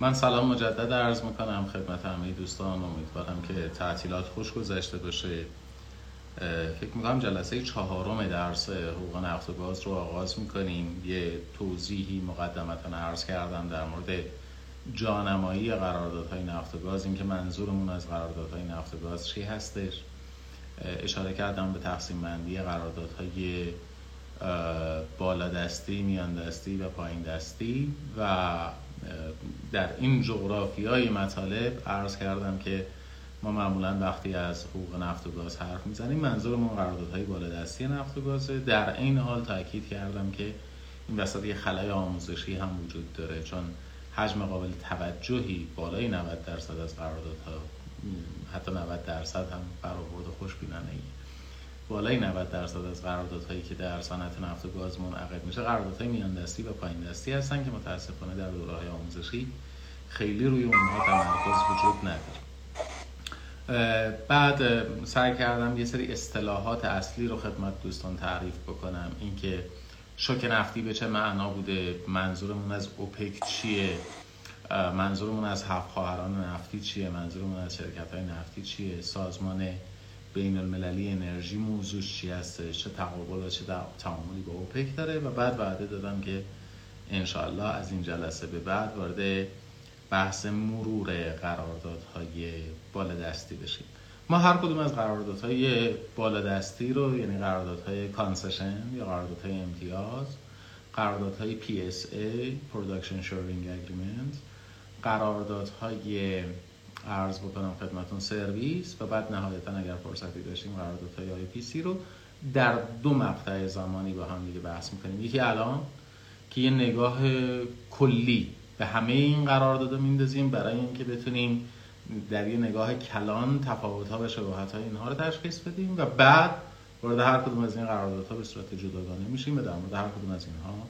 من سلام مجدد عرض می‌کنم خدمت همه دوستان. امیدوارم که تعطیلات خوش گذشته باشه. فکر می‌کنم جلسه چهارم درس حقوق نفت و گاز رو آغاز می‌کنیم. یه توضیحی مقدمتا عرض کردم در مورد جانمایی قراردادهای نفت و گاز. اینکه منظورمون از قراردادهای نفت و گاز چی هستش. اشاره کردم به تقسیم بندی قراردادهای بالا دستی، میان دستی و پایین دستی و در این جغرافی های مطالب عرض کردم که ما معمولا وقتی از حقوق نفت و گاز حرف می‌زنیم منظورمون قراردادهای بالادستی نفت و گازه. در این حال تاکید کردم که این وسط یه خلای آموزشی هم وجود داره چون حجم قابل توجهی بالای 90 درصد از قراردادها حتی 90 درصد هم برآورد خوشبینانه ای بالای 90 درصد از قراردادهایی که در صنعت نفت و گاز منعقد میشه قراردادهای میان دستی و پایین دستی هستن که متاسفانه در دوره‌های آموزشی خیلی روی اونها تمرکز وجود نداره. بعد سعی کردم یه سری اصطلاحات اصلی رو خدمت دوستان تعریف بکنم. اینکه شوک نفتی به چه معنا بوده منظورمون از اوپک چیه منظورمون از هفت خواهران نفتی چیه منظورمون از شرکت های نفتی چیه سازمان بین المللی انرژی موضوع چی هستش؟ چه تقابل و چه تعاملی با اوپک داره؟ و بعد وعده دادم که انشاءالله از این جلسه به بعد وارد بحث مرور قراردادهای بالادستی بشیم. ما هر کدوم از قراردادهای بالادستی رو یعنی قراردادهای کانسشن یا قراردادهای امتیاز قراردادهای PSA Production Sharing Agreement قراردادهای عرض بکنم خدمتون سرویس و بعد نهایتا اگر فرصتی داشتیم قراردادهای آی پی سی رو در دو مقطع زمانی با هم دیگه بحث می‌کنیم. یکی الان که یه نگاه کلی به همه این قراردادا میندازیم برای اینکه بتونیم در یه نگاه کلان تفاوت ها و شباهت های اینها رو تشخیص بدیم و بعد وارد هر کدوم از این قراردادها به صورت جداگانه میشیم و در مورد هر کدوم از اینها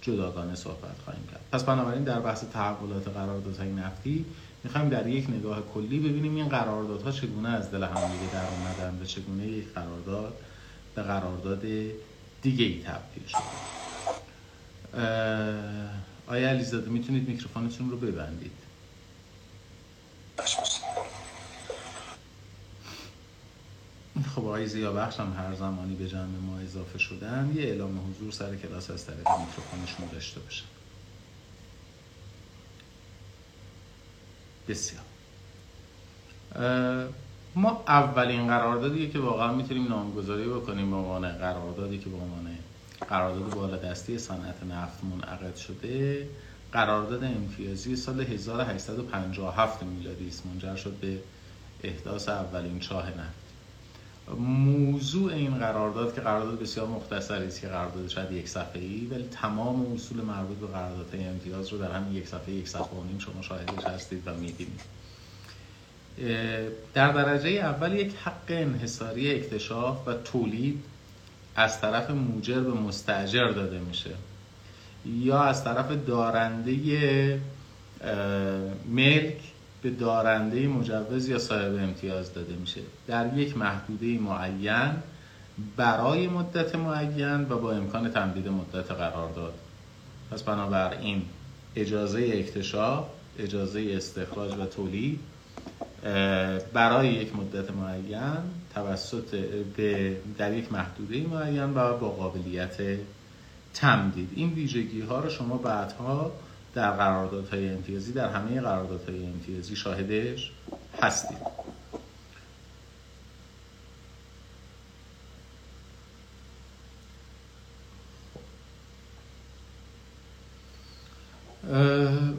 جداگانه صحبت خواهیم کرد. پس بنابراین در بحث تحولات قراردادهای نفتی می‌خوایم در یک نگاه کلی ببینیم این قراردادها چگونه از دل هم دیگه در اومدن و چگونه یک قرارداد به قرارداد دیگه ای تبدیل شده آیا علیزاده می‌تونید میکروفونتون رو ببندید؟ خب آقای زیابخش هم هر زمانی به جمع ما اضافه شدن یه اعلام حضور سر کلاس از طریق میکروفونشون داشته باشن بسیار. ما اولین قراردادی که واقعا می‌تونیم نامگذاری بکنیم به عنوان قراردادی که به عنوان قرارداد بالادستی صنعت نفت منعقد شده قرارداد امتیازی سال 1857 میلادی است. منجر شد به احداث اولین چاه نفت. موضوع این قرارداد که قرارداد بسیار مختصری است که قرارداد شاید یک صفحه ای ولی تمام اصول مربوط به قراردادهای امتیاز رو در همین یک صفحه یک صفحه و نیم شما شاهدش هستید و می‌بینید. در درجه اول یک حق انحصاری اکتشاف و تولید از طرف موجر به مستجر داده میشه یا از طرف دارنده ملک به دارنده مجوز یا صاحب امتیاز داده میشه. در یک محدوده معین برای مدت معین و با امکان تمدید مدت قرار داد. پس بنابراین اجازه اکتشاف اجازه استخراج و تولید برای یک مدت معین توسط به در یک محدوده معین و با قابلیت تمدید. این ویژگی ها رو شما بعدها در قراردادهای امتیازی در همه قراردادهای امتیازی شاهدش هستید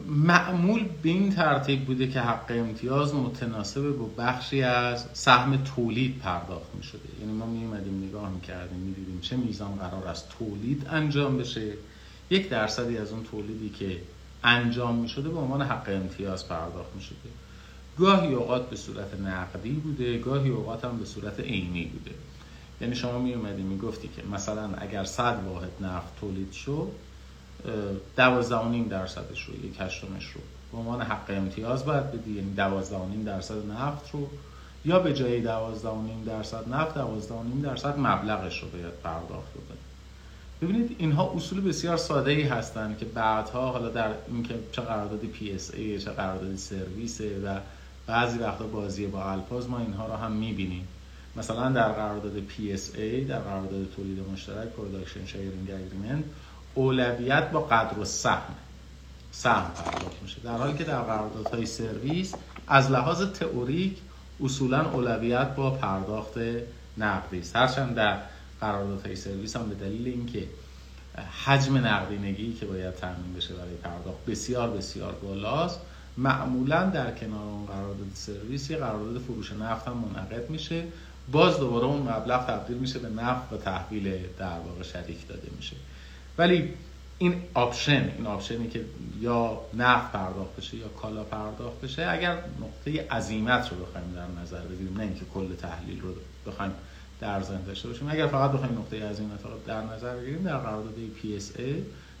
معمول به این ترتیب بوده که حق امتیاز متناسب با بخشی از سهم تولید پرداخت می شده یعنی ما می اومدیم نگاه می کردیم می دیدیم چه میزان قرار از تولید انجام بشه. یک درصدی از اون تولیدی که انجام می شده به عنوان حق امتیاز پرداخت می شده گاهی اوقات به صورت نقدی بوده گاهی اوقات هم به صورت عینی بوده. یعنی شما می اومدی می گفتی که مثلا اگر صد واحد نفت تولید شد دوازده و نیم درصدش رو یک هشتمش رو. به عنوان حق امتیاز باید بدی یعنی دوازده و نیم درصد نفت رو. یا به جای دوازده و نیم درصد نفت دوازده و نیم درصد مبلغش رو باید پرداخت بکنی. ببینید اینها اصول بسیار ساده ای هستند که بعدها حالا در اینکه چه قرارداد پی اس ای چه قرارداد سرویسه و بعضی وقتا بازی با الفاظ ما اینها رو هم می‌بینیم. مثلا در قرارداد PSA در قرارداد تولید مشترک Production Sharing Agreement اولویت با قدر و سهم. سهم پرداخت میشه. در حالی که در قراردادهای سرویس از لحاظ تئوریک اصولا اولویت با پرداخت نقدی است. هرچند در قراردادهای سرویس هم به دلیل اینکه حجم نقدینگی که باید تامین بشه برای پرداخت بسیار بسیار بالاست معمولا در کنار اون قرارداد سرویس یه قرارداد فروش نفت هم منعقد میشه. باز دوباره اون مبلغ تبدیل میشه به نفت و تحویل در واقع شریک داده میشه. ولی این option این option ی که یا نفت پرداخت بشه یا کالا پرداخت بشه اگر نقطه عزیمت رو بخوایم در نظر بگیریم نه اینکه کل تحلیل رو بخوایم در ذهن داشته باشیم. اگر فقط بخوایم نقطه عزیمت رو در نظر بگیریم در قرارداد PSA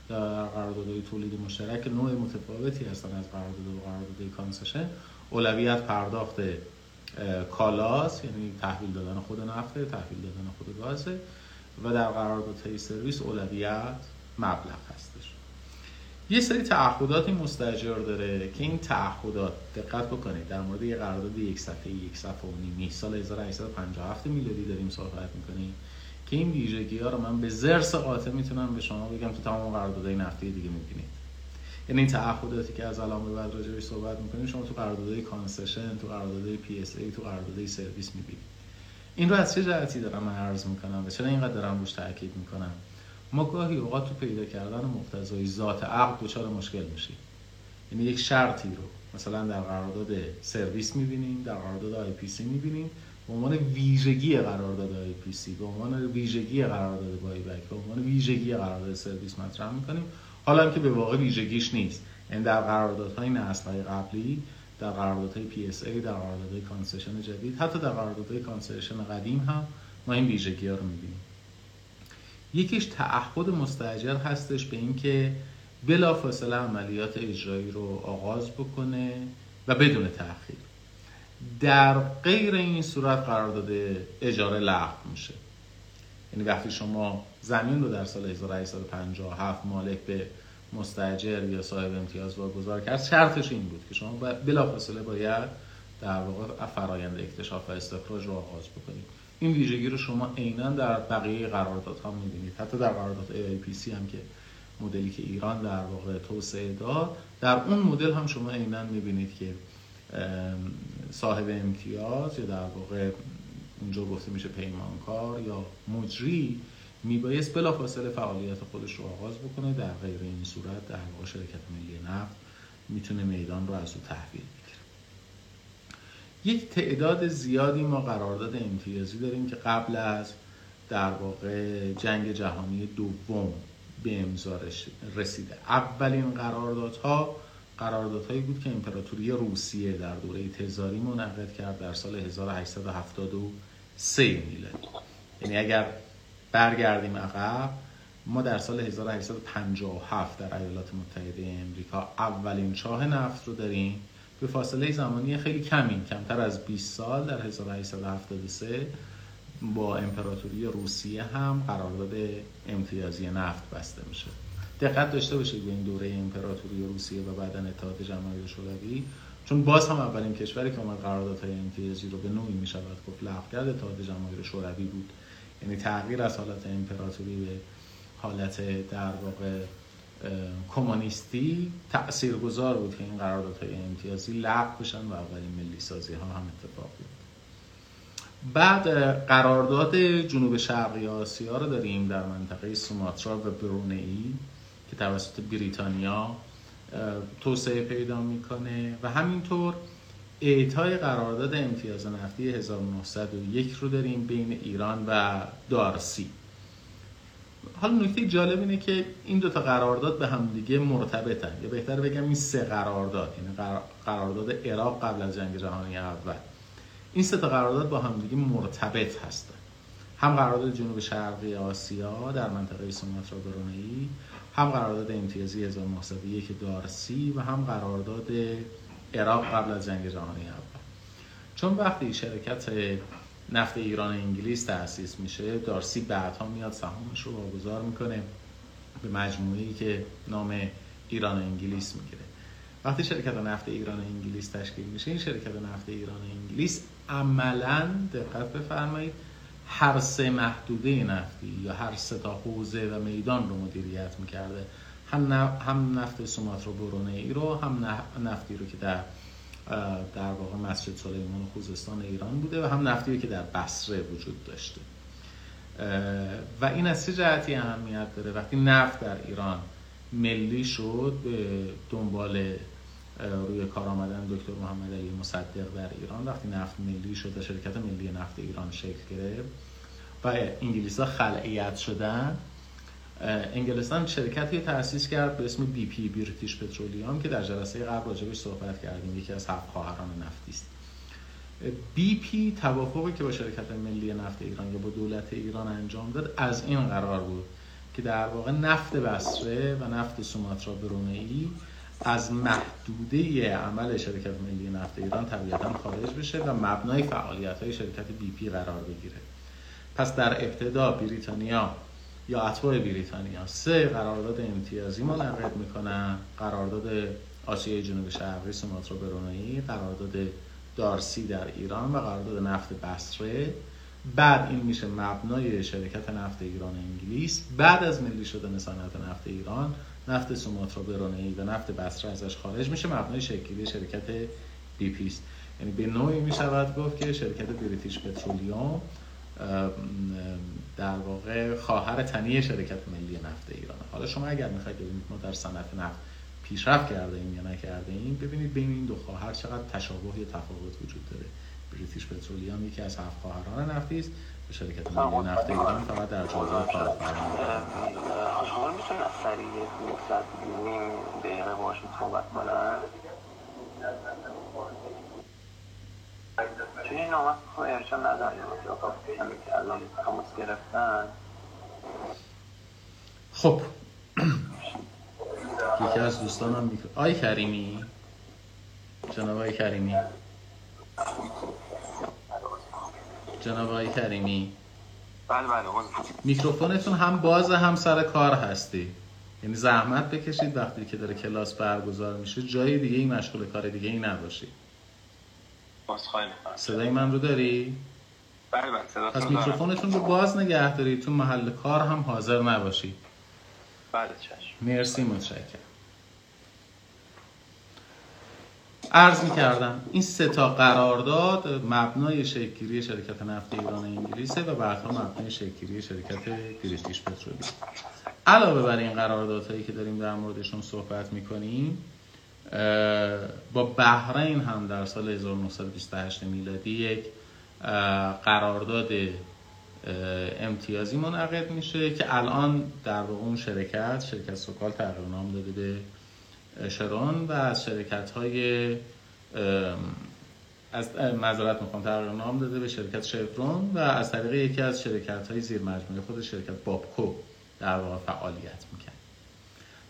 در قراردادهای تولید مشترک نوع متفاوتی هستن از قرارداد و قرارداد concession. اولویت پرداخت کالاس یعنی تحویل دادن خود نفته تحویل دادن خود گازه. و در قراردادهای سرویس اولویت مبلغ هستش یه سری تعهداتی مستأجر داره که این تعهدات دقت بکنید در مورد یه قرارداد یک صفحه یک صفحه و نیمی سال 1857 میلادی داریم صحبت می‌کنیم که این ویژگی ها رو من به ضرس قاطع می‌تونم به شما بگم تو تمام قراردادهای نفتی دیگه می‌بینید. یعنی این تعهداتی که از الان به بعد راجعش صحبت می‌کنیم شما تو قراردادهای concession تو قراردادهای PSA تو قراردادهای سرویس می‌بینید. این رو از چه جهتی دارم من عرض می‌کنم و چرا اینقدر دارم روش تاکید می‌کنم؟ ما گاهی اوقات تو پیدا کردن مقتضای ذات عقد دچار مشکل میشیم. یعنی یک شرطی رو مثلا در قرارداد سرویس می‌بینیم در قرارداد IPC می‌بینیم. به عنوان ویژگی قرارداد IPC به عنوان ویژگی قرارداد buyback به عنوان ویژگی قرارداد سرویس مطرح می‌کنیم. حالا که به واقع ویژگیش نیست. یعنی در قراردادهای نسل‌های قبلی در قراردادهای PSA در قراردادهای concession جدید حتی در قراردادهای concession قدیم هم ما این ویژگی ها رو می‌بینیم. یکیش تعهد مستأجر هستش به اینکه بلافاصله عملیات اجرایی رو آغاز بکنه و بدون تأخیر. در غیر این صورت قرارداد اجاره لغو میشه. یعنی وقتی شما زمین رو در سال 1857 مالک به مستجر یا صاحب امتیاز واگذار کرد شرطش این بود که شما بلافاصله باید در واقع فرایند اکتشاف و استخراج رو آغاز بکنید. این ویژگی رو شما عینا در بقیه قراردادها می‌بینید. حتی در قرارداد AIPC هم که مدلی که ایران در واقع توسعه داد در اون مدل هم شما عینا می‌بینید که صاحب امتیاز یا در واقع اونجا گفته میشه پیمانکار یا مجری میبایست بلافاصله فعالیت خودش رو آغاز بکنه. در غیر این صورت در واقع شرکت ملی نفت می‌تونه میدان رو از او تحویل یک تعداد زیادی ما قرارداد امتیازی داریم که قبل از در واقع جنگ جهانی دوم به امضا رسیده. اولین قراردادها قراردادهایی بود که امپراتوری روسیه در دوره تزاری منعقد کرد در سال 1873 میلادی. یعنی اگر برگردیم عقب ما در سال 1857 در ایالات متحده امریکا اولین چاه نفت رو داریم. به فاصله زمانی خیلی کمی کمتر از 20 سال در 1873 با امپراتوری روسیه هم قرارداد امتیازی نفت بسته میشه. دقت داشته باشید به این دوره امپراتوری روسیه و بعدا اتحاد جماهیر شوروی. چون باز هم اولین کشوری که اومد قراردادهای امتیازی رو به نوعی می‌شود گفت لغو کرد اتحاد جماهیر شوروی بود. یعنی تغییر از حالت امپراتوری به حالت در واقع کمونیستی تاثیرگذار بود که این قراردادهای امتیازی لغو بشن و اولین ملی سازی ها هم اتفاق بیفته. بعد قرارداد جنوب شرقی آسیا رو داریم در منطقه سوماترا و برونئی که توسط بریتانیا توسعه پیدا می‌کنه و همینطور اعطای قرارداد امتیاز نفتی 1901 رو داریم بین ایران و دارسی. حالا نکته جالب اینه که این دوتا قرارداد به هم دیگه مرتبطن. یا بهتر بگم این سه قرارداد یعنی قرارداد عراق قبل از جنگ جهانی اول. این سه تا قرارداد با هم دیگه مرتبط هستن. هم قرارداد جنوب شرقی آسیا در منطقه سوماترا برونئی هم قرارداد امتیازی 1901 دارسی و هم قرارداد عراق قبل از جنگ جهانی اول. چون وقتی شرکت نفت ایران انگلیس تأسیس میشه. دارسی بعدها میاد سهامش رو واگذار می‌کنه به مجموعی که نام ایران انگلیس می‌گیره. وقتی شرکت نفت ایران انگلیس تشکیل میشه این شرکت نفت ایران انگلیس عملا دقت بفرمایید هر سه محدوده نفتی یا هر سه تا حوزه و میدان رو مدیریت می‌کرده. هم, نفت سوماترا برونه ای رو هم نفتی رو که در در واقع مسجد سلیمان خوزستان ایران بوده و هم نفتی که در بصره وجود داشته. و این از جهتی اهمیت داره؟ وقتی نفت در ایران ملی شد دنبال روی کار آمدن دکتر محمد علی مصدق در ایران وقتی نفت ملی شد و شرکت ملی نفت ایران شکل گرفت و انگلیس ها خلعیت شدن انگلستان شرکتی تأسیس کرد به اسم بی پی بریتیش پترولیوم که در جلسه قبل راجبش صحبت کردیم. یکی از هفت خواهران نفتی است. بی پی توافقی که با شرکت ملی نفت ایران یا با دولت ایران انجام داد از این قرار بود که در واقع نفت بصره و نفت سوماترا برونئی از محدوده عمل شرکت ملی نفت ایران طبیعتا خارج بشه و مبنای فعالیت های شرکت بی پی قرار بگیره. پس در ابتدا بریتانیا یا اتباع بریتانیا. سه قرارداد امتیازی منعقد می‌کنن. قرارداد آسیای جنوب شرقی سوماترا برونایی قرارداد دارسی در ایران و قرارداد نفت بصره. بعد این میشه مبنای شرکت نفت ایران انگلیس. بعد از ملی شدن صنعت نفت ایران نفت سوماترا برونایی و نفت بصره ازش خارج میشه. مبنای شکلی شرکت بی پیست یعنی به نوعی می‌شود گفت که شرکت بریتیش پترولیوم در واقع خواهر تنی شرکت ملی نفت ایران. حالا شما اگر می‌خواید ببینید ما در صنعت نفت پیشرفت کرده ایم یا نکرده ایم ببینید بین این دو خواهر چقدر تشابه یا تفاوت وجود داره. بریتیش پترولیوم یکی از هفت خواهران نفتی است به شرکت ملی نفت ایران فقط در جایگاه کارآفرین شما می‌تونید از فرصت نیم دقیقه باشید صحبت کنن توی این نامه ارشان نداریم. که الان تماس گرفتن. خب. یکی از دوستانم میکن آقای کریمی. جناب آقای کریمی. جناب آقای کریمی. بله بله میکروفونتون هم باز هم سر کار هستی. یعنی زحمت بکشید. وقتی که داره کلاس برگزار میشه جای دیگه ای مشغول کار دیگه ای نباشید. صدای من رو داری؟ بله بله پس میکروفونتون رو باز نگه دارید تو محل کار هم حاضر نباشید بله چشم. مرسی متشکرم. عرض می کردم این سه تا قرارداد مبنای شکلی شرکت نفت ایران انگلیسه و بعدها مبنای شکلی شرکت بریتیش پترولی علاوه بر این قراردادهایی که داریم در موردشون صحبت می‌کنیم با بحرین هم در سال 1928 میلادی یک قرارداد امتیازی منعقد میشه که الان در اون شرکت شرکت سوکال تغییر نام داده به شرون و از شرکت های از مذارت می‌خوام تغییر نام داده به شرکت شفرون و از طریق یکی از شرکت های زیر مجموعه خود شرکت بابکو در واقع فعالیت می‌کنه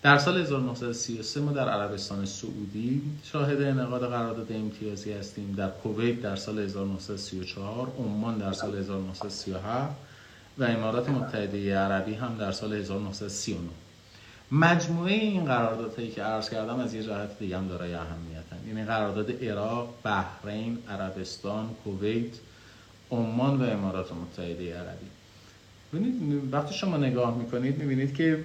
در سال 1933 ما در عربستان سعودی شاهد انعقاد قرارداد امتیازی هستیم. در کویت در سال 1934 عمان در سال 1937 و امارات متحده عربی هم در سال 1939 مجموعه این قراردادهایی که عرض کردم از یه جهت دیگه هم دارای اهمیتن. یعنی قرارداد عراق، بحرین، عربستان، کویت، عمان و امارات متحده عربی. ببینید وقتی شما نگاه می‌کنید می‌بینید که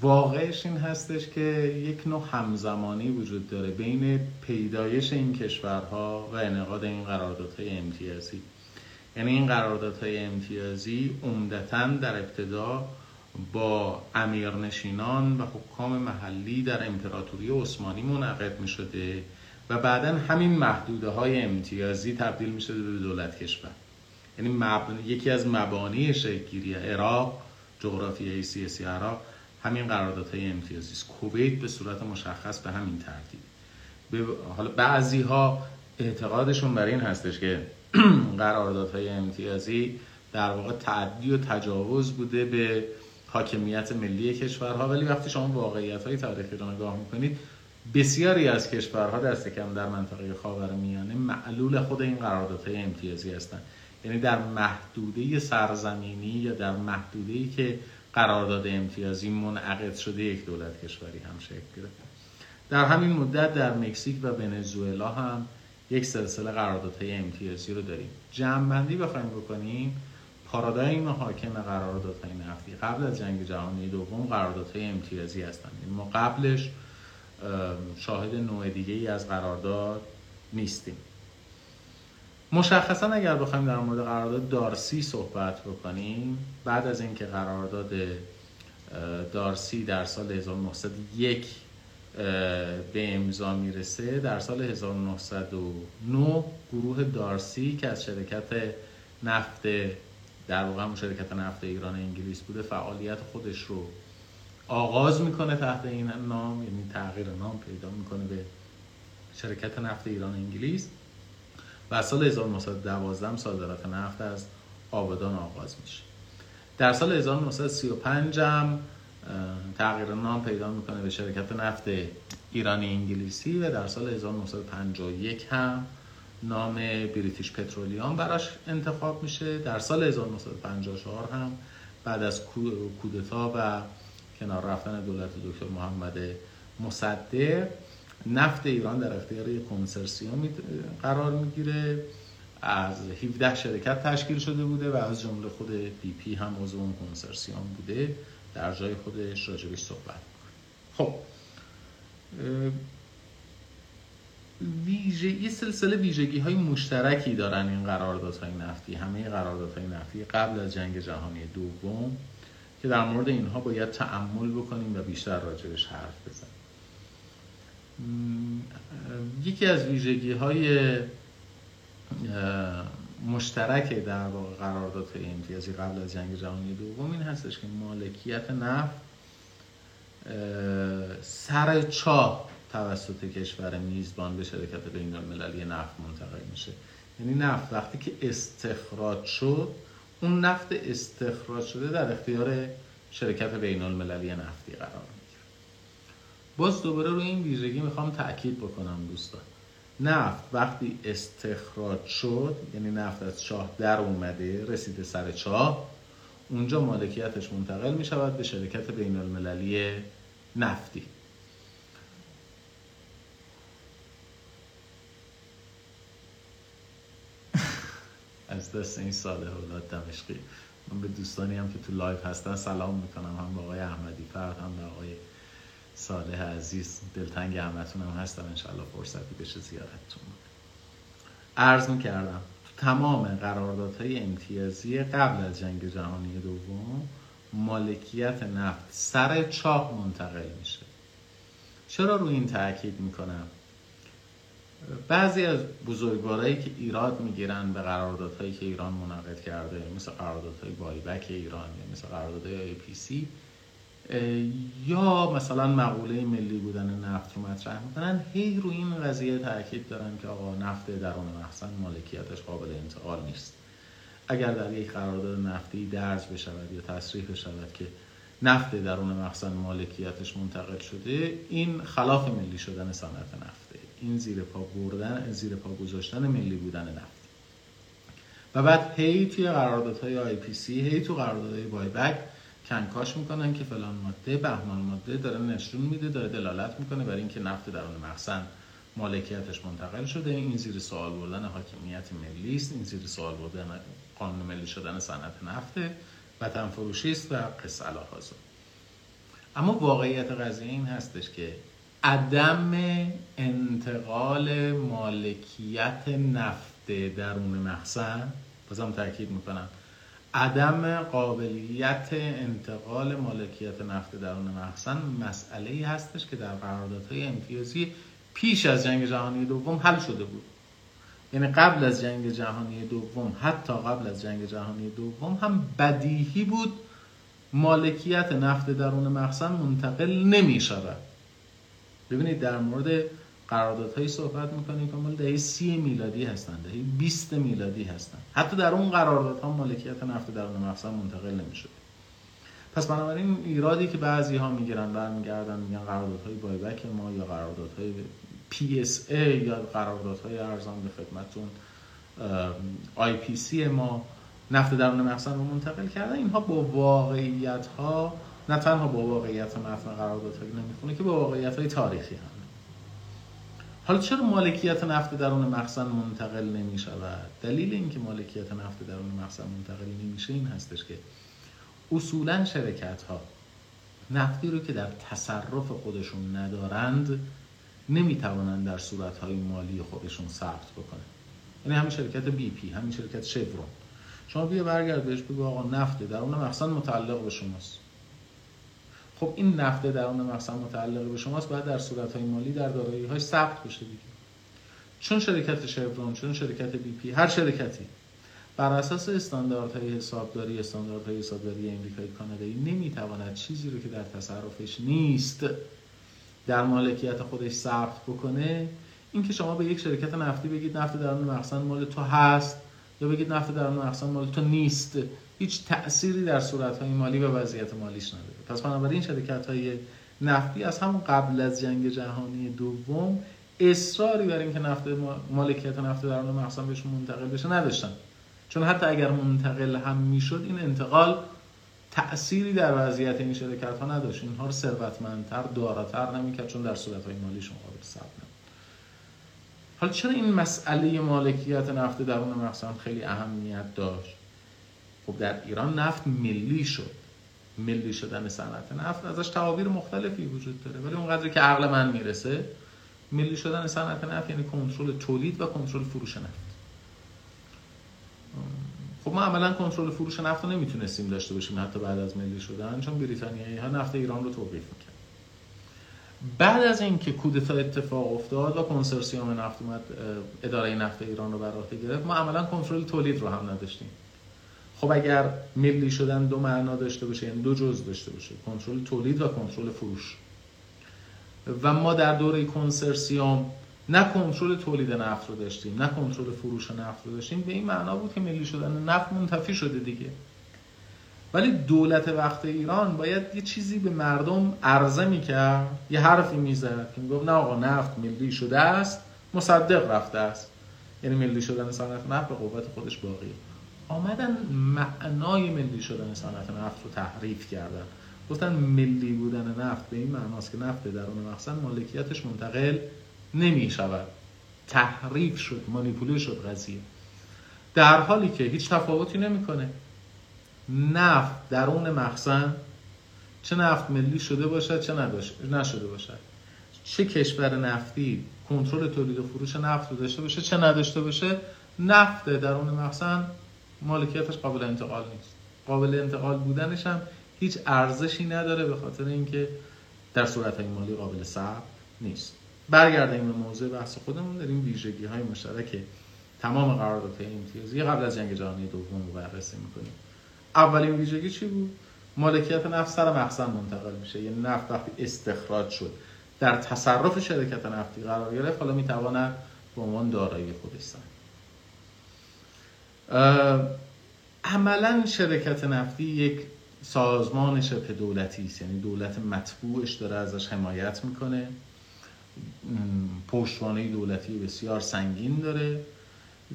واقعش این هستش که یک نوع همزمانی وجود داره بین پیدایش این کشورها و انعقاد این قراردادهای امتیازی. یعنی این قراردادهای امتیازی عمدتا در ابتدا با امیرنشینان و حکام محلی در امپراتوری عثمانی منعقد می شده و بعدا همین محدوده های امتیازی تبدیل می شده به دولت کشور. یعنی یکی از مبانی شکلگیری عراق جغرافیای سیاسی عراق همین قراردادهای امتیازی است. کویت به صورت مشخص به همین ترتیب. حالا بعضی ها اعتقادشون بر این هستش که قراردادهای امتیازی در واقع تعدی و تجاوز بوده به حاکمیت ملی کشورها. ولی وقتی شما واقعیت های تاریخی رو نگاه می‌کنید بسیاری از کشورها دست کم در منطقه خاورمیانه معلول خود این قراردادهای امتیازی هستند یعنی در محدوده سرزمینی یا در محدوده ای که قرارداد امتیازی منعقد شده یک دولت کشوری هم شکل گرفت. در همین مدت در مکزیک و ونزوئلا هم یک سلسله قراردادهای امتیازی رو داریم. جمعبندی بخوایم بکنیم پارادایم حاکم قراردادهای نفتی. قبل از جنگ جهانی دوم قراردادهای امتیازی هستند. ما قبلش شاهد نوع دیگه ای از قرارداد نیستیم. مشخصا اگر بخوایم در مورد قرارداد دارسی صحبت بکنیم بعد از اینکه قرارداد دارسی در سال 1901 به امضا می‌رسه در سال 1909 گروه دارسی که از شرکت نفت در واقع شرکت نفت ایران انگلیس بوده فعالیت خودش رو آغاز می‌کنه تحت این نام یعنی تغییر نام پیدا می‌کنه به شرکت نفت ایران انگلیس. و سال 1912 صادرات نفت از آبادان آغاز میشه. در سال 1935 هم تغییر نام پیدا می‌کنه به شرکت نفت ایران انگلیسی و در سال 1951 هم نام بریتیش پترولیوم براش انتخاب میشه. در سال 1954 هم بعد از کودتا و کنار رفتن دولت دکتر محمد مصدق نفت ایران در اختیار یک کنسرسیوم قرار می‌گیره. از 17 شرکت تشکیل شده بوده و از جمله خود بی پی هم عضو اون کنسرسیوم بوده. در جای خودش راجبش صحبت خب. ویژه یه سلسله ویژگی های مشترکی دارن این قراردادهای نفتی. همه قراردادهای نفتی قبل از جنگ جهانی دوم که در مورد اینها باید تعمل بکنیم و بیشتر راجبش حرف بزنیم. یکی از ویژگی های مشترک در واقع قراردادهای امتیازی قبل از جنگ جهانی دوم این هستش که مالکیت نفت سر چاه توسط کشور میزبان به شرکت بین المللی نفت منتقل میشه. یعنی نفت وقتی که استخراج شد اون نفت استخراج شده در اختیار شرکت بین المللی نفتی قرار باز دوباره روی این ویژگی می‌خوام تاکید بکنم دوستان. نفت وقتی استخراج شد یعنی نفت از چاه در اومده رسیده سر چاه اونجا مالکیتش منتقل می شود به شرکت بین المللی نفتی. از دست این ساله اولاد دمشقی. من به دوستانی هم که تو live هستن سلام می‌کنم هم به آقای احمدی فرد هم به آقای صالح عزیز دلتنگ همتون هم هستم. انشالله فرصتی بشه زیارتتون عرض می‌کردم تمام قراردادهای امتیازی قبل از جنگ جهانی دوم مالکیت نفت سر چاه منتقل میشه. چرا رو این تاکید می‌کنم؟ بعضی از بزرگوارایی که ایراد می‌گیرن به قراردادهایی که ایران منعقد کرده مثل قراردادهای بایبک ایران مثل قراردادهای آی پی سی یا مثلا مقوله ملی بودن نفت رو مطرح می‌کنن هی رو این قضیه تاکید دارن که آقا نفت درون مخزن مالکیتش قابل انتقال نیست. اگر در یک قرارداد نفتی درج بشود یا تصریح بشود که نفت درون مخزن مالکیتش منتقل شده این خلاف ملی شدن صنعت نفته. این زیر پا بردن زیر پا گذاشتن ملی بودن نفت. و بعد هی توی قراردادهای آی پی سی هی تو قراردادهای بایبک کنکاش می‌کنن که فلان ماده بهمان ماده داره نشون میده داره دلالت می‌کنه برای اینکه نفت درون مخزن مالکیتش منتقل شده. این زیر سوال بردن حاکمیت ملی است این زیر سوال بردن قانون ملی شدن صنعت نفته وطن فروشی است و قصه اما واقعیت قضیه این هستش که عدم انتقال مالکیت نفت درون مخزن بازم تاکید می‌کنم عدم قابلیت انتقال مالکیت نفت درون مخزن مسئله ای هستش که در قراردادهای امتیازی پیش از جنگ جهانی دوم حل شده بود. یعنی قبل از جنگ جهانی دوم حتی قبل از جنگ جهانی دوم هم بدیهی بود مالکیت نفت درون مخزن منتقل نمی شود ببینید در مورد قراردادهایی صحبت می‌کنیم که مال دهه سی میلادی هستند دهه 20 میلادی هستند حتی در اون قراردادها مالکیت نفت درون مخزن منتقل نمی‌شد پس بنابراین ایرادی که بعضی ها می‌گیرن برمیگردن میگن قراردادهای بایبک ما یا قراردادهای PSA یا قراردادهای ارزان به خدمتتون سی ما نفت درون مخزن رو منتقل کردن. اینها با واقعیت ها نه تنها با واقعیت متن قراردادها نمی‌خونه که با واقعیت های تاریخی هم. حالا چرا مالکیت نفت درون مخزن منتقل نمی شود؟ دلیل اینکه مالکیت نفت درون مخزن منتقل نمیشه این هستش که اصولا شرکت ها نفتی رو که در تصرف خودشون ندارند نمی‌توانند در صورت های مالی خودشون ثبت بکنن یعنی همین شرکت بی پی همین شرکت شورون شما بیا برگرد بهش بگو آقا نفت درون مخزن متعلق به شماست. خب این نفت درون مخزن متعلق به شماست باید در صورت های مالی در دارایی های ثبت بشه دیگه. چون شرکت شورون چون شرکت بی پی هر شرکتی. بر اساس استانداردهای حسابداری استانداردهای حسابداری امریکایی کانادایی نمی‌تواند چیزی رو که در تصرفش نیست در مالکیت خودش ثبت بکنه. اینکه شما به یک شرکت نفتی بگید نفت درون مخزن مال تو هست یا بگید نفت درون مخزن مال تو نیست هیچ تأثیری در صورتهای مالی و وضعیت مالیش نداره. پس بنابراین شرکت های نفتی از همون قبل از جنگ جهانی دوم اصراری بر اینکه نفت مالکیت نفت درون مخزن بهشون منتقل بشه نداشتن. چون حتی اگر منتقل هم می‌شد این انتقال تأثیری در وضعیت این شرکت ها نداشت. اینها رو ثروتمندتر داراتر نمی‌کرد چون در صورت های مالیشون قابل ثبت حالا چرا این مسئله مالکیت نفت درون مخزن خیلی اهمیت داشت؟ خب در ایران نفت ملی شد. ملی شدن صنعت نفت ازش تعابیر مختلفی وجود داره. ولی اونقدری که عقل من می‌رسه ملی شدن صنعت نفت یعنی کنترل تولید و کنترل فروش نفت. خب ما عملا کنترل فروش نفت رو نمی‌تونستیم داشته باشیم حتی بعد از ملی شدن چون بریتانیایی ها نفت ایران رو توقیف می‌کرد بعد از اینکه کودتا اتفاق افتاد و کنسرسیوم نفت اومد اداره نفت ایران رو بر عهده گرفت ما عملا کنترل تولید رو هم نداشتیم. خب اگر ملی شدن دو معنا داشته باشه یعنی دو جز داشته باشه کنترل تولید و کنترل فروش. و ما در دوره کنسرسیوم نه کنترل تولید نفت رو داشتیم نه کنترل فروش نفت رو داشتیم. به این معنا بود که ملی شدن نفت منتفی شده دیگه. ولی دولت وقت ایران باید یه چیزی به مردم عرضه می‌کرد یه حرفی می‌زد که می‌گفت نه آقا نفت ملی شده است مصدق رفته است. یعنی ملی شدن صنعت نفت به قوت خودش باقی آمدن معنای ملی شدن صنعت نفت رو تحریف کردن. گفتن ملی بودن نفت به این معناست که نفت درون مخزن مالکیتش منتقل نمی شود. تحریف شد مانیپوله شد قضیه. در حالی که هیچ تفاوتی نمی‌کنه نفت درون مخزن چه نفت ملی شده باشد چه نشده باشد. چه کشور نفتی کنترل تولید و فروش نفت رو داشته باشه چه نداشته باشه نفت درون مخزن مالکیتش قابل انتقال نیست. قابل انتقال بودنش هم هیچ ارزشی نداره به خاطر اینکه در صورت های مالی قابل ثبت نیست. برگردیم به موضوع بحث خودمون داریم ویژگی های مشترک تمام قراردادهای امتیازی. قبل از جنگ جهانی دوم رو بررسی می‌کنیم. اولین ویژگی چی بود؟ مالکیت نفت سر مخزن منتقل میشه. یعنی نفت وقتی استخراج شد در تصرف شرکت نفتی قرار گرفت حالا می‌تواند به عنوان دارایی خودش سن عملا شرکت نفتی یک سازمان شبه دولتی است. یعنی دولت مطبوعش داره ازش حمایت می‌کنه. پشتوانه دولتی بسیار سنگین داره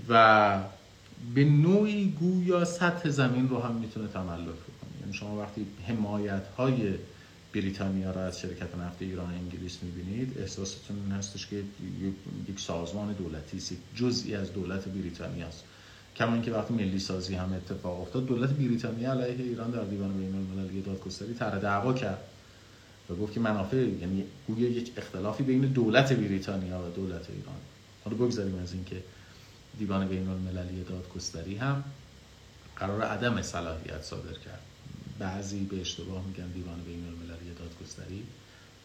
و به نوعی گویا سطح زمین رو هم می‌تونه تملک کنه یعنی شما وقتی حمایت های بریتانیا را از شرکت نفت ایران انگلیس می‌بینید احساستون این هستش که یک سازمان دولتی است جزئی از دولت بریتانیا است. کما اینکه وقتی ملی سازی هم اتفاق افتاد دولت بریتانیا علیه ایران در دیوان بین المللی دادگستری طرح دعوا کرد و گفت که منافع یعنی گویا یک اختلافی بین دولت بریتانیا و دولت ایران. حالا بگذاریم از اینکه دیوان بین المللی دادگستری هم قرار عدم صلاحیت صادر کرد. بعضی به اشتباه میگن دیوان بین المللی دادگستری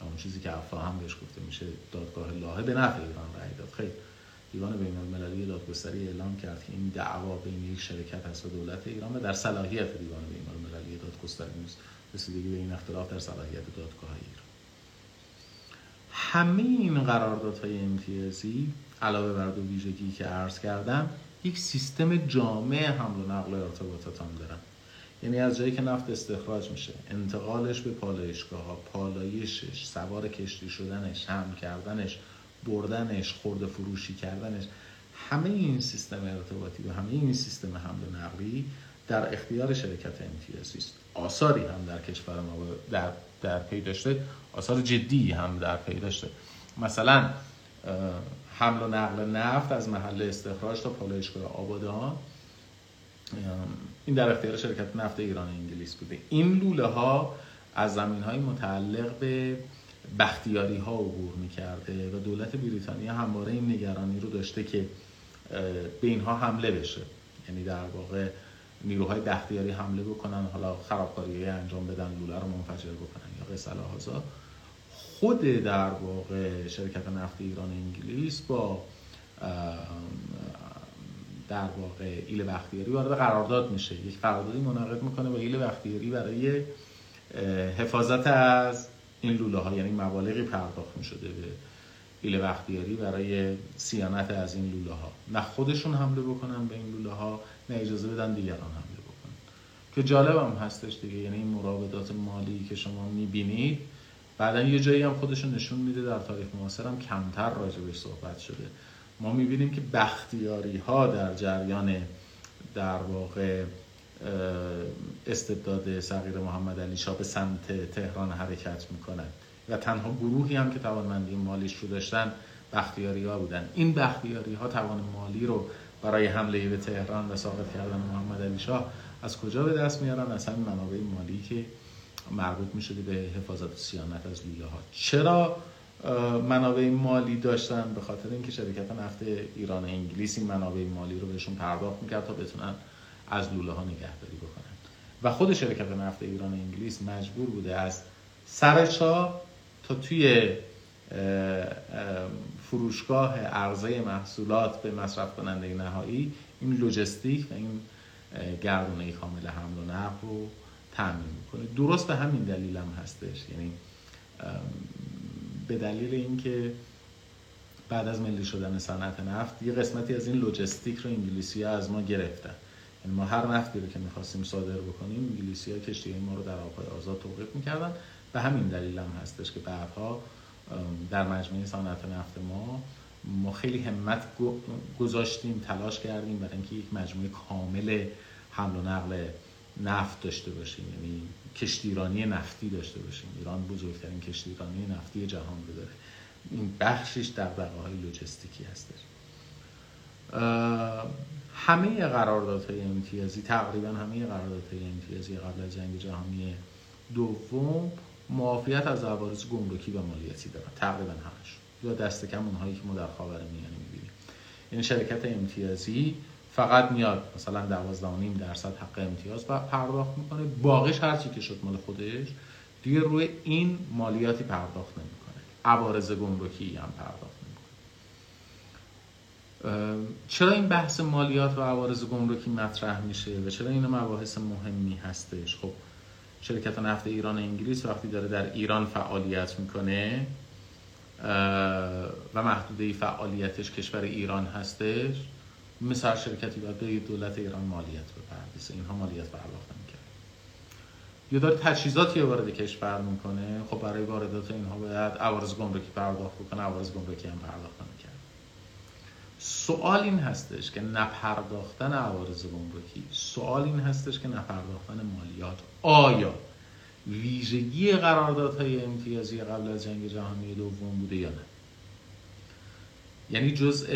اون چیزی که افا هم بهش گفته میشه دادگاه لاهه به نفع ایران رأی داد. خیلی. دیوان بین المللی دادگستری اعلام کرد که این دعوا بین یک شرکت هست و دولت ایران و در صلاحیت دیوان بین المللی دادگستری نیست رسیدگی به این اختلاف در صلاحیت دادگاه ایران. همه این قراردادهای امتیازی علاوه بر دو ویژگی که عرض کردم یک سیستم جامع حمل و نقل ارتباطات هم دارن. یعنی از جایی که نفت استخراج میشه انتقالش به پالایشگاه ها پالایشش سوار کشتی شدنش هم کردنش بردنش خورده فروشی کردنش همه این سیستم ارتباطی و همه این سیستم حمل و نقلی در اختیار شرکت امتیازی است. آثاری هم در کشور ما در, در پی داشته آثار جدی هم در پی داشته. مثلا حمل و نقل نفت از محل استخراج تا پالایشگاه آبادان این در اختیار شرکت نفت ایران انگلیس بوده. این لوله ها از زمین های متعلق به بختیاری ها عبور می کرده و دولت بریتانیا همواره این نگرانی رو داشته که به اینها حمله بشه. یعنی در واقع نیروهای بختیاری حمله بکنن حالا خرابکاری انجام بدن لوله رو منفجر بکنن یا قصه خود در واقع شرکت نفت ایران انگلیس با در واقع ایل بختیاری وارد قرارداد میشه. یک قراردادی منعقد می‌کنه با ایل بختیاری برای حفاظت از این لوله ها یعنی مبالغی پرداخت می‌شده به ایل بختیاری برای سیانت از این لوله ها. نه خودشون حمله بکنن به این لوله ها نه اجازه بدن دیگران حمله بکنن. که جالب هم هستش دیگه یعنی این مراودات مالی که شما می‌بینید بعدا یه جایی هم خودشون نشون میده در تاریخ معاصر هم کمتر راجبش صحبت شده. ما می‌بینیم که بختیاری ها در جریان در واقع استبداد صغیر محمد علی شاه به سمت تهران حرکت می‌کنن و تنها گروهی هم که توانمندی مالیش رو داشتن بختیاری ها بودن. این بختیاری ها توان مالی رو برای حمله به تهران و ساقط کردن محمد علی شاه از کجا به دست میارن؟ از همین منابع مالی که مربوط می به حفاظت و سیانت از لوله ها چرا منابع مالی داشتن؟ به خاطر اینکه شرکت نفت ایران انگلیس این منابع مالی رو بهشون پرداخت می‌کرد تا بتونن از لوله ها نگهداری بکنن. و خود شرکت نفت ایران انگلیس مجبور بوده از سرچا تا توی فروشگاه عرضه محصولات به مصرف کننده نهایی این لوجستیک و این گردونه کامل حمل و نقل رو تامین می‌کنه. درست به همین دلیل هم هستش. یعنی به دلیل اینکه بعد از ملی شدن صنعت نفت یه قسمتی از این لوجستیک رو انگلیسی ها از ما گرفتن. ما هر نفتی رو که می‌خواستیم صادر بکنیم انگلیسی ها کشتی ما رو در آبهای آزاد توقیف می‌کردن. به همین دلیل هم هستش که بعدها در مجموعه صنعت نفت ما ما خیلی همت گذاشتیم تلاش کردیم برای اینکه یک مجموعه کامل حمل و نقل نفت داشته باشیم. یعنی کشتیرانی نفتی داشته باشیم. ایران بزرگترین کشتیرانی نفتی جهان رو داره. این بخشش در های لوجستیکی هستش. همه قراردادهای امتیازی تقریبا همه قراردادهای امتیازی قبل از جنگ جهانی دوم معافیت از عوارض گمرکی و مالیاتی دارن. تقریبا همش. یا دست کم اونهایی که ما در خاورمیانه می‌بینیم. این شرکت امتیازی فقط میاد مثلا 12.5 درصد حق امتیاز پرداخت می‌کنه. باقیش هرچی که شد مال خودش دیگه روی این مالیاتی پرداخت نمی‌کنه. عوارض گمرکی هم پرداخت چرا این بحث مالیات و عوارض گمرکی مطرح میشه و چرا این مباحث مهمی هستش؟ خب شرکت نفت ایران انگلیس وقتی داره در ایران فعالیت می‌کنه و محدوده فعالیتش کشور ایران هستش مثل شرکتی باید به دولت ایران مالیت بپردازه. اینها مالیت پرداخت نمی‌کنه یا داره تجهیزاتی وارد کشور می‌کنه. خب برای واردات اینها باید عوارض گمرکی پرداخت بکنه عوارض گمرکی هم پرداخت سوال این هستش که نپرداختن عوارض گمرکی سوال این هستش که نپرداختن مالیات. آیا ویژگی قراردادهای امتیازی قبل از جنگ جهانی دوم بوده یا نه؟ یعنی جزء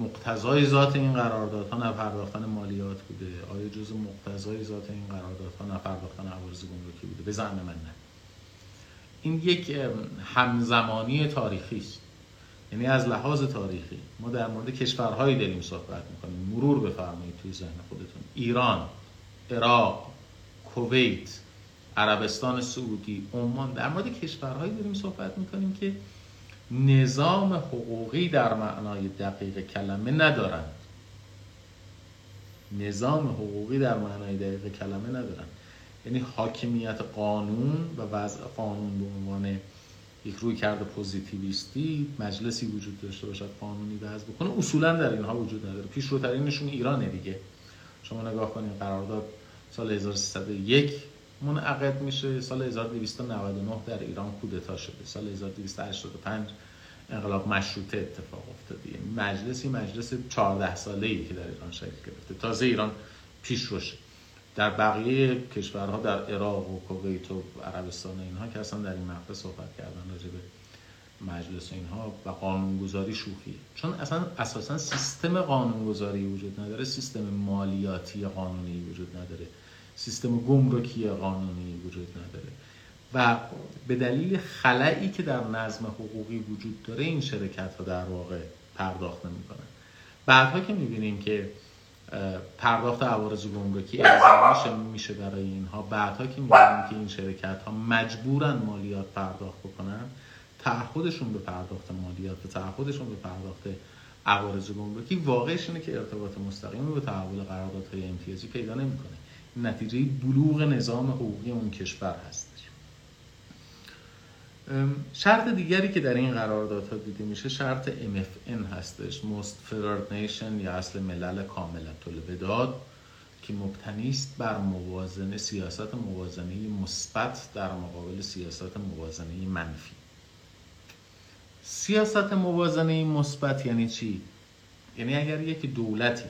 مقتضای ذات این قراردادها نپرداختن مالیات بوده؟ آیا جزء مقتضای ذات این قراردادها نپرداختن عوارض گمرکی بوده؟ به من نه. این یک همزمانی تاریخی است. یعنی از لحاظ تاریخی ما در مورد کشورهایی داریم صحبت می‌کنیم. مرور بفرمایید توی ذهن خودتون. ایران عراق کویت عربستان سعودی عمان. در مورد کشورهایی داریم صحبت می‌کنیم که نظام حقوقی در معنای دقیق کلمه ندارند نظام حقوقی در معنای دقیق کلمه ندارند یعنی حاکمیت قانون و وضع قانون به عنوان یک روی کرده پوزیتیویستی مجلسی وجود داشته باشد قانونی وضع بکنه اصولا در اینها وجود نداره. پیشروترینشون ایرانه دیگه. شما نگاه کنید قرارداد سال 1301 منعقد میشه. سال 1299 در ایران کودتا شده. سال 1285 انقلاب مشروطه اتفاق افتاده. یعنی مجلسی مجلس 14 ساله ای که در ایران شکل گرفته. تازه ایران پیش روشه در بقیه کشورها در عراق و کویت و عربستان اینها که اصلا در این مقطع صحبت کردن راجع به مجلس اینها و قانونگذاری شوخی. چون اصلا اساسا سیستم قانونگذاری وجود نداره سیستم مالیاتی قانونی وجود نداره سیستم گمرکی قانونی وجود نداره. و به دلیل خلایی که در نظم حقوقی وجود داره این شرکت ها در واقع پرداخت نمی‌کنن. بعدها که می‌بینیم که پرداخت عوارض گمرکی الزامی میشه برای اینها. بعدها که می‌بینیم که این شرکت ها مجبورن مالیات پرداخت بکنن تعهدشون به پرداخت مالیات به تعهدشون به پرداخت عوارض گمرکی. واقعش اینه که ارتباط مستقیمی به تحول قراردادهای امتیازی پیدا نمی‌کنه. نتیجه بلوغ نظام حقوقی اون کشور هست. شرط دیگری که در این قراردادها دیده میشه شرط MFN هستش. Most Favored Nation یا اصل ملل کاملت الوداد که مبتنی است بر موازنه سیاست موازنه مثبت در مقابل سیاست موازنه منفی. سیاست موازنه مثبت یعنی چی؟ یعنی اگر یک دولتی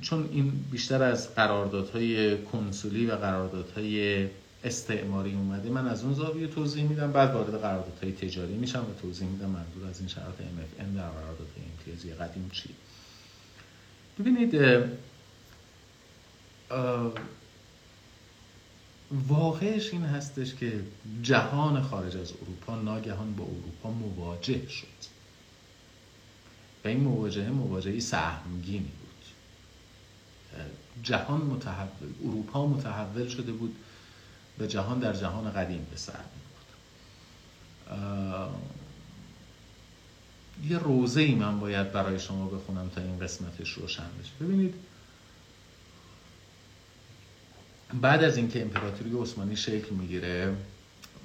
چون این بیشتر از قراردادهای کنسولی و قراردادهای استعماری اومده. من از اون زاویه توضیح میدم بعد وارد قراردادهای تجاری میشم و توضیح میدم منظور از این شرط MFN در قراردادهای امتیازی قدیم چی. ببینید واقعش این هستش که جهان خارج از اروپا ناگهان با اروپا مواجه شد. و این مواجهه مواجهه سهمگینی بود. جهان متحول اروپا متحول شده بود. به جهان در جهان قدیم به سر بود یه روزه ای من باید برای شما بخونم تا این قسمتش روشن بشه. ببینید بعد از اینکه امپراتوری عثمانی شکل می‌گیره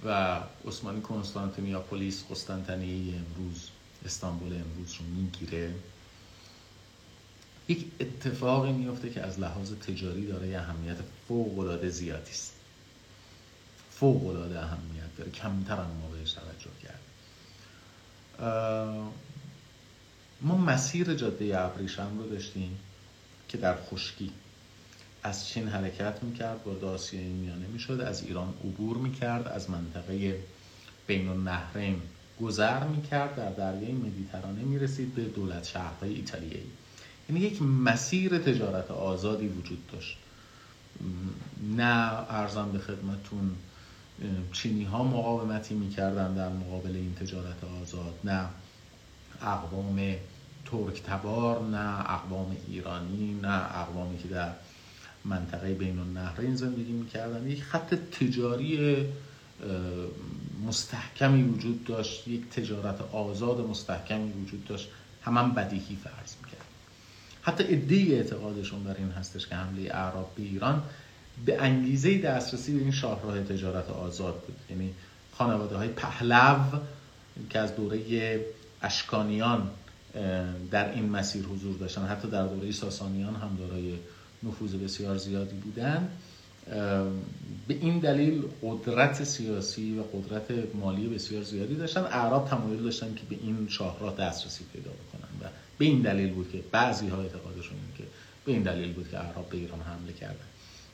و عثمانی کنستانتینیاپولیس قسطنطنیه امروز استانبول امروز رو می‌گیره یک اتفاقی میفته که از لحاظ تجاری داره یه اهمیت فوق العاده زیادی است. فوق العاده اهمیت داره. کمتر هم ما بهش توجه کرد. ما مسیر جاده ابریشم رو داشتیم که در خشکی از چین حرکت می‌کرد وارد آسیای میانه می‌شد از ایران عبور می‌کرد از منطقه بین النهرین گذر می‌کرد در دریای مدیترانه می‌رسید به دولت شهرهای ایتالیایی. یعنی یک مسیر تجارت آزادی وجود داشت. نه ارزم به خدمتون چینی ها مقاومتی می‌کردن در مقابل این تجارت آزاد. نه اقوام ترک تبار نه اقوام ایرانی نه اقوامی که در منطقه بین النهرین زندگی می‌کردن. یک خط تجاری مستحکمی وجود داشت. یک تجارت آزاد مستحکمی وجود داشت. همان بدیهی فرض می‌کرد حتی ادهی اعتقادشون بر این هستش که حمله اعراب به ایران به انگیزه دسترسی به این شاهراه تجارت آزاد بود. یعنی خانواده های پهلو که از دوره اشکانیان در این مسیر حضور داشتن حتی در دوره ساسانیان هم دارای نفوذ بسیار زیادی بودن به این دلیل قدرت سیاسی و قدرت مالی بسیار زیادی داشتن. اعراب تمایل داشتن که به این شاهراه دسترسی پیدا بکنن و به این دلیل بود که بعضی ها اعتقادشون این که به این دلیل بود که اعراب به ایران حمله کردن.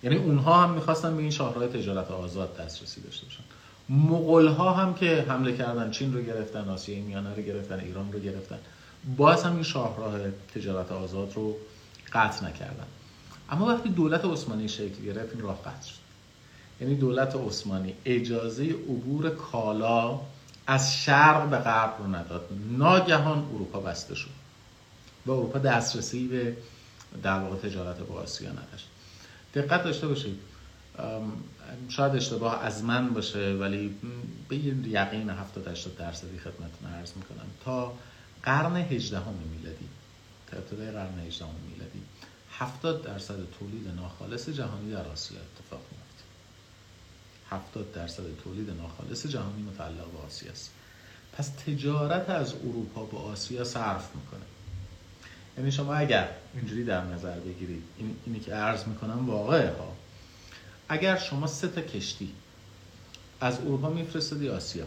یعنی اونها هم می‌خواستن به این شاهراه تجارت آزاد دسترسی داشته باشن. مغول ها هم که حمله کردن چین رو گرفتن آسیای میانه رو گرفتن ایران رو گرفتن باز هم این شاهراه تجارت آزاد رو قطع نکردن. اما وقتی دولت عثمانی شکل گرفت این راه قطع شد. یعنی دولت عثمانی اجازه عبور کالا از شرق به غرب رو نداد. ناگهان اروپا بسته شد و اروپا دسترسی به در واقع تجارت با آسیا نداشت. دقت داشته باشید. شاید اشتباه از من باشه ولی به یقین 70 80 درصدی خدمتتون عرض می‌کنم. تا قرن 18 میلادی تا ابتدای قرن 18 میلادی 70 درصد تولید ناخالص جهانی در آسیا اتفاق میفته 70 درصد تولید ناخالص جهانی متعلق به آسیا است. پس تجارت از اروپا به آسیا صرف می‌کنه. یعنی شما اگر اینجوری در نظر بگیرید این اینی که عرض می‌کنم واقعه ها. اگر شما سه تا کشتی از اروپا میفرستادی آسیا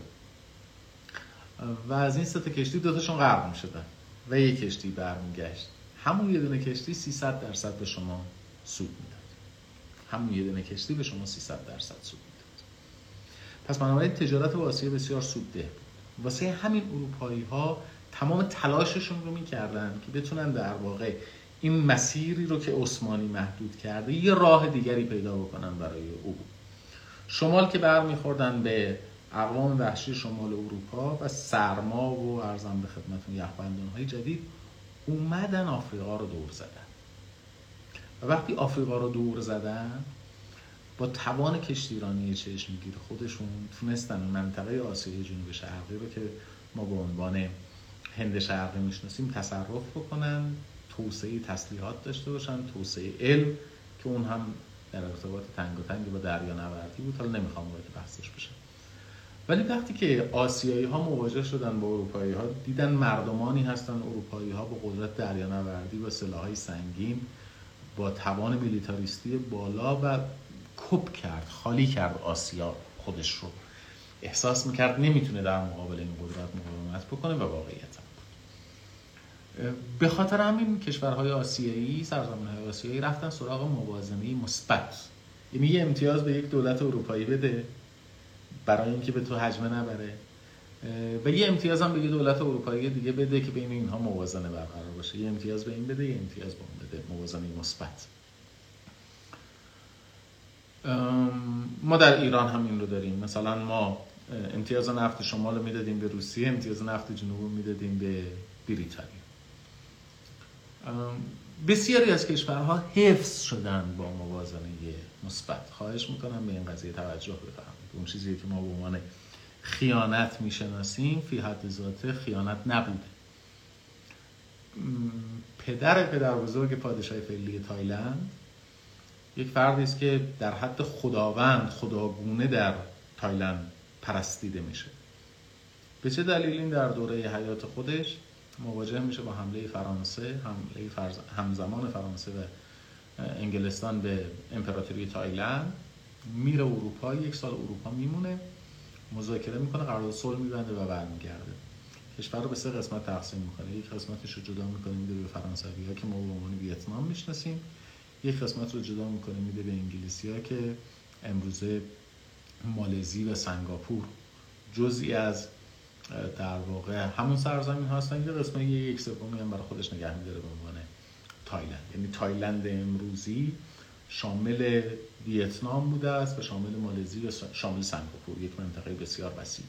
و از این سه تا کشتی دو تاشون غرق می‌شدن و یک کشتی برمیگشت همون یه دونه کشتی 300 درصد به شما سود می‌داد. همون یه دونه کشتی به شما 300 درصد سود می‌داد. پس بنابراین تجارت با آسیا بسیار سودده بود. واسه همین اروپایی ها تمام تلاششون رو می‌کردن که بتونن در واقع این مسیری رو که عثمانی محدود کرده یه راه دیگری پیدا بکنن برای او. شمال که برمیخوردن به اقوام وحشی شمال اروپا و سرما و ارزم به خدمتون یخبندان های جدید اومدن آفریقا رو دور زدن. و وقتی آفریقا رو دور زدن با توان کشتیرانی چشمگیر خودشون تونستن منطقه آسیای جنوب شرقی رو که ما به عنوان هند شرقی می‌شناسیم تصرف بکنن توسعه تسلیحات داشته باشن توسعه علم که اون هم در ارتباط تنگ و تنگ با دریا نوردی بود. حالا نمی‌خوام وارد بحثش بشم. ولی وقتی که آسیایی ها مواجه شدن با اروپایی ها دیدن مردمانی هستن اروپایی ها با قدرت دریانوردی و سلاحهای سنگین با توان میلیتاریستی بالا و کپ کرد خالی کرد آسیا خودش رو. احساس می‌کرد نمی‌تونه در مقابل این قدرت مقاومت بکنه و واقعیت به خاطر همین کشورهای آسیایی سرزمین های آسیایی رفتن سراغ موازنه مثبت. یعنی یه امتیاز به یک دولت اروپایی بده برای اینکه به تو حجمه نبره. و یه امتیاز هم به یه دولت اروپایی دیگه بده که بین اینها موازنه برقرار باشه. یه امتیاز به این بده یه امتیاز به اون بده. موازنه مثبت. ما در ایران هم این رو داریم. مثلا ما امتیاز نفت شمال می‌دادیم به روسیه امتیاز نفت جنوب می‌دادیم به بریتانیا. بسیاری از کشورها حفظ شدن با موازنه مثبت. خواهش می‌کنم به این قضیه توجه بفرمایید. اون چیزی که ما به عنوان خیانت می‌شناسیم فی حد ذاته خیانت نبوده. پدر پدر بزرگ پادشاه فعلی تایلند یک فردی است که در حد خداوند خداگونه در تایلند پرستیده میشه. به چه دلیلی در دوره حیات خودش مواجه میشه با حمله فرانسه حمله فرز... همزمان فرانسه و انگلستان به امپراتوری تایلند. میره اروپا یک سال اروپا میمونه مذاکره می‌کنه قرارداد صلح میبنده و برمیگرده. کشور رو به سه قسمت تقسیم می‌کنه. یک قسمتش رو جدا می‌کنه میده به فرانسوی ها که ما به عنوان ویتنام می‌شناسیم. یک قسمت رو جدا می‌کنه میده به انگلیسی ها که امروزه مالزی و سنگاپور. جزئی از در واقع همون سرزمین هستن یه قسمت یک سومی هم برای خودش نگه میداره به عنوان تایلند. یعنی تایلند امروزی شامل ویتنام بوده است و شامل مالزی و شامل سنگاپور یک منطقه بسیار وسیع.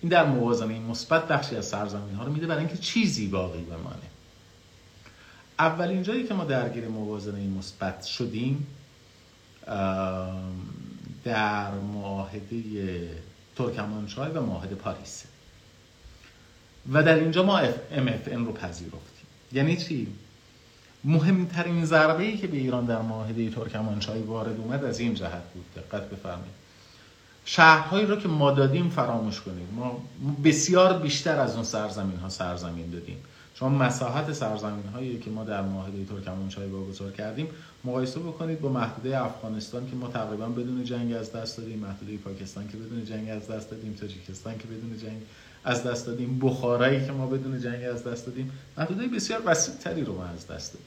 این در موازنه مثبت بخشی از سرزمین ها رو میده برای اینکه چیزی باقی بمانه. اولین جایی که ما درگیر موازنه مثبت شدیم در معاهده ترکمانچای و معاهده پاریس. و در اینجا ما MFN رو پذیرفتیم. یعنی چی؟ مهمترین ضربه ای که به ایران در معاهده ترکمانچای وارد اومد از این جهت بود. دقت بفرمایید. شهرهایی رو که ما دادیم فراموش کنید. ما بسیار بیشتر از اون سرزمین ها سرزمین دادیم. شما مساحت سرزمین هایی که ما در معاهده ترکمانچای واگذار کردیم مقایسه بکنید با محدوده افغانستان که ما تقریبا بدون جنگ از دست دادیم محدوده پاکستان که بدون جنگ از دست دادیم تاجیکستان که بدون جنگ از دست دادیم. بخارایی که ما بدون جنگ از دست دادیم. محدوده بسیار وسیع تری رو ما از دست دادیم.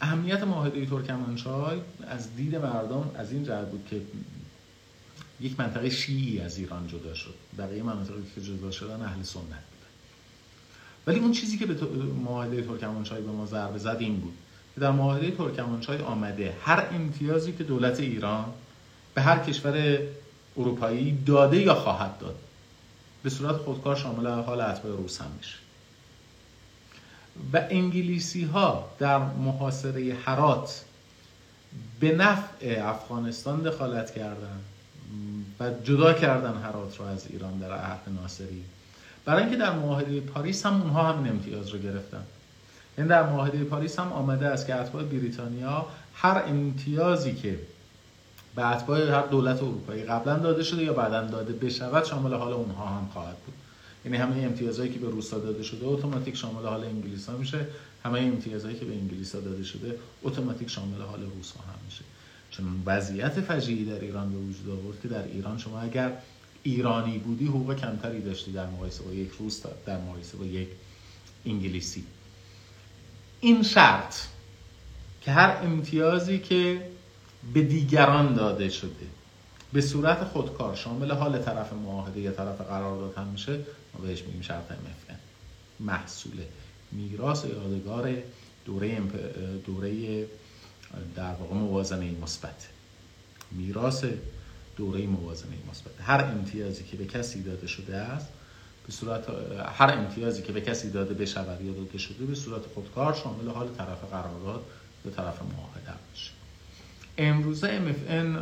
اهمیت معاهده ترکمانچای از دید مردم از این جهت بود که یک منطقه شیعی از ایران جدا شد. بقیه مناطقی که جدا شدن اهل سنت بودن ولی اون چیزی که به معاهده ترکمانچای به ما ضربه زد این بود که در معاهده ترکمانچای آمده هر امتیازی که دولت ایران به هر کشور اروپایی داده یا خواهد داد به صورت خودکار شامل حال اتباع روس هم میشه. و انگلیسی ها در محاصره حرات به نفع افغانستان دخالت کردند و جدا کردن حرات رو از ایران در عهد ناصری. برای اینکه در معاهده پاریس هم اونها هم امتیاز رو گرفتن. این یعنی در معاهده پاریس هم آمده است که اتباع بریتانیا هر امتیازی که به اتباع هر دولت اروپایی قبلا داده شده یا بعدا داده بشود شامل حال اونها هم خواهد بود. یعنی همه امتیازهایی که به روسا داده شده اتوماتیک شامل حال انگلیس ها میشه. همه امتیازهایی که به انگلیس ها داده شده اتوماتیک شامل حال روس ها هم میشه. چون وضعیت فجیعی در ایران به وجود آورد که در ایران شما اگر ایرانی بودی حقوق کمتری داشتی در مقایسه با یک روس در مقایسه با یک انگلیسی. این شرط که هر امتیازی که به دیگران داده شده. به صورت خودکار شامل حال طرف معاهده یا طرف قرارداد هم میشه. ما بهش میگیم شرط MFN محصول میراث یادگار دوره دوره در واقع موازنه مثبت. میراث دوره موازنه مثبت. هر امتیازی که به کسی داده شده است به صورت هر امتیازی که به کسی داده بشود یا داده شده به صورت خودکار شامل حال طرف قرارداد به طرف معاهده میشه. امروزه MFN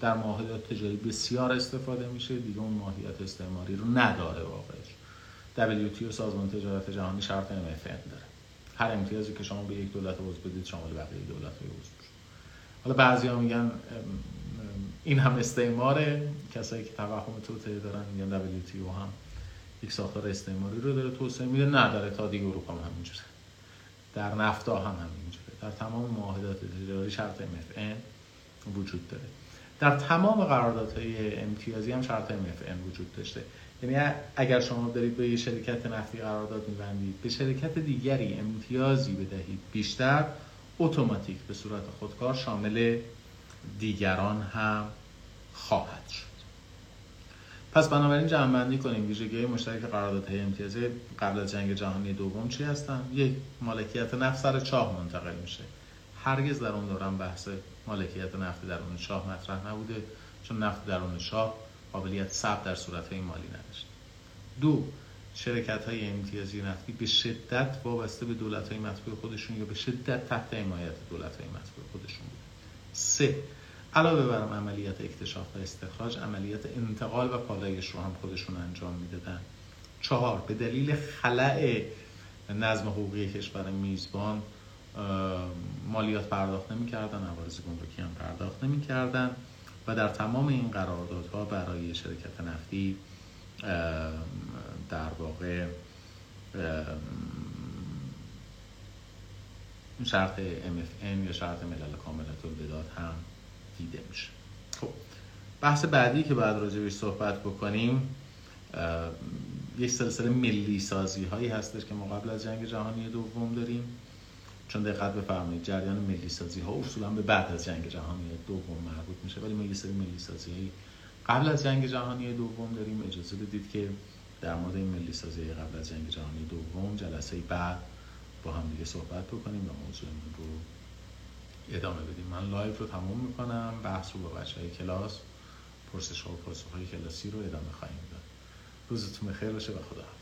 در معاهدات تجاری بسیار استفاده میشه. دیگه اون ماهیت استعماری رو نداره واقعش. WTO سازمان تجارت جهانی شرط MFN داره. هر امتیازی که شما به یک دولت عضو بدید شامل بقیه دولت های عضو حالا بعضی ها میگن این هم استعماره. کسایی که توهم توته دارن میگن WTO هم یک ساختار استعماری رو داره توسعه میده. نداره. تا دیگه اروپا هم همینجوره در نفتا هم همینجوره در تمام معاهدات تجاری شرط MFN وجود داره. در تمام قراردادهای امتیازی هم شرط MFN وجود داشته. یعنی اگر شما دارید به یه شرکت نفتی قرارداد میبندید به شرکت دیگری امتیازی بدهید بیشتر اتوماتیک به صورت خودکار شامل دیگران هم خواهد شد. پس بنابراین جمع کنیم. ویژگی مشترک قراردادهای امتیازی قبل از جنگ جهانی دوم چی هستن؟ یک مالکیت نفت سر چاه منتقل میشه. هرگز در اون دوران بحث مالکیت نفت درون شاه مطرح نبوده چون نفت درون شاه قابلیت ثبت در صورت های مالی نداشت. دو شرکت های امتیازی نفتی به شدت وابسته به دولت های مطبوع خودشون یا به شدت تحت حمایت دولت های مطبوع خودشون بود سه علاوه بر عملیات اکتشاف و استخراج عملیات انتقال و پالایش رو هم خودشون انجام می‌دادن. چهار به دلیل خلع نظم حقوقی کشور میزبان مالیات پرداخت نمی‌کردن عوارض گمرکی هم پرداخت نمی‌کردن و در تمام این قراردادها برای شرکت نفتی در واقع شرط MFN یا شرط ملل کاملت الوداد هم دیده میشه. خب بحث بعدی که بعد راجع صحبت بکنیم یک سلسله ملی سازی هایی هستش که ما قبل از جنگ جهانی دوم داریم. چون دقت بفرمایید جریان ملی سازی ها اصولا به بعد از جنگ جهانی دوم مربوط میشه ولی ما یه سری ملی سازی قبل از جنگ جهانی دوم داریم. اجازه بدید که در مورد این ملی سازی قبل از جنگ جهانی دوم جلسه بعد با هم دیگه صحبت بکنیم و موضوعمون رو ادامه بدیم. من live رو تموم می‌کنم. بحث رو با بچه های کلاس پرسش ها و پاسخ های کلاسی رو ادامه خواهیم داد. روزتون بخیر. باشه. و خداحافظ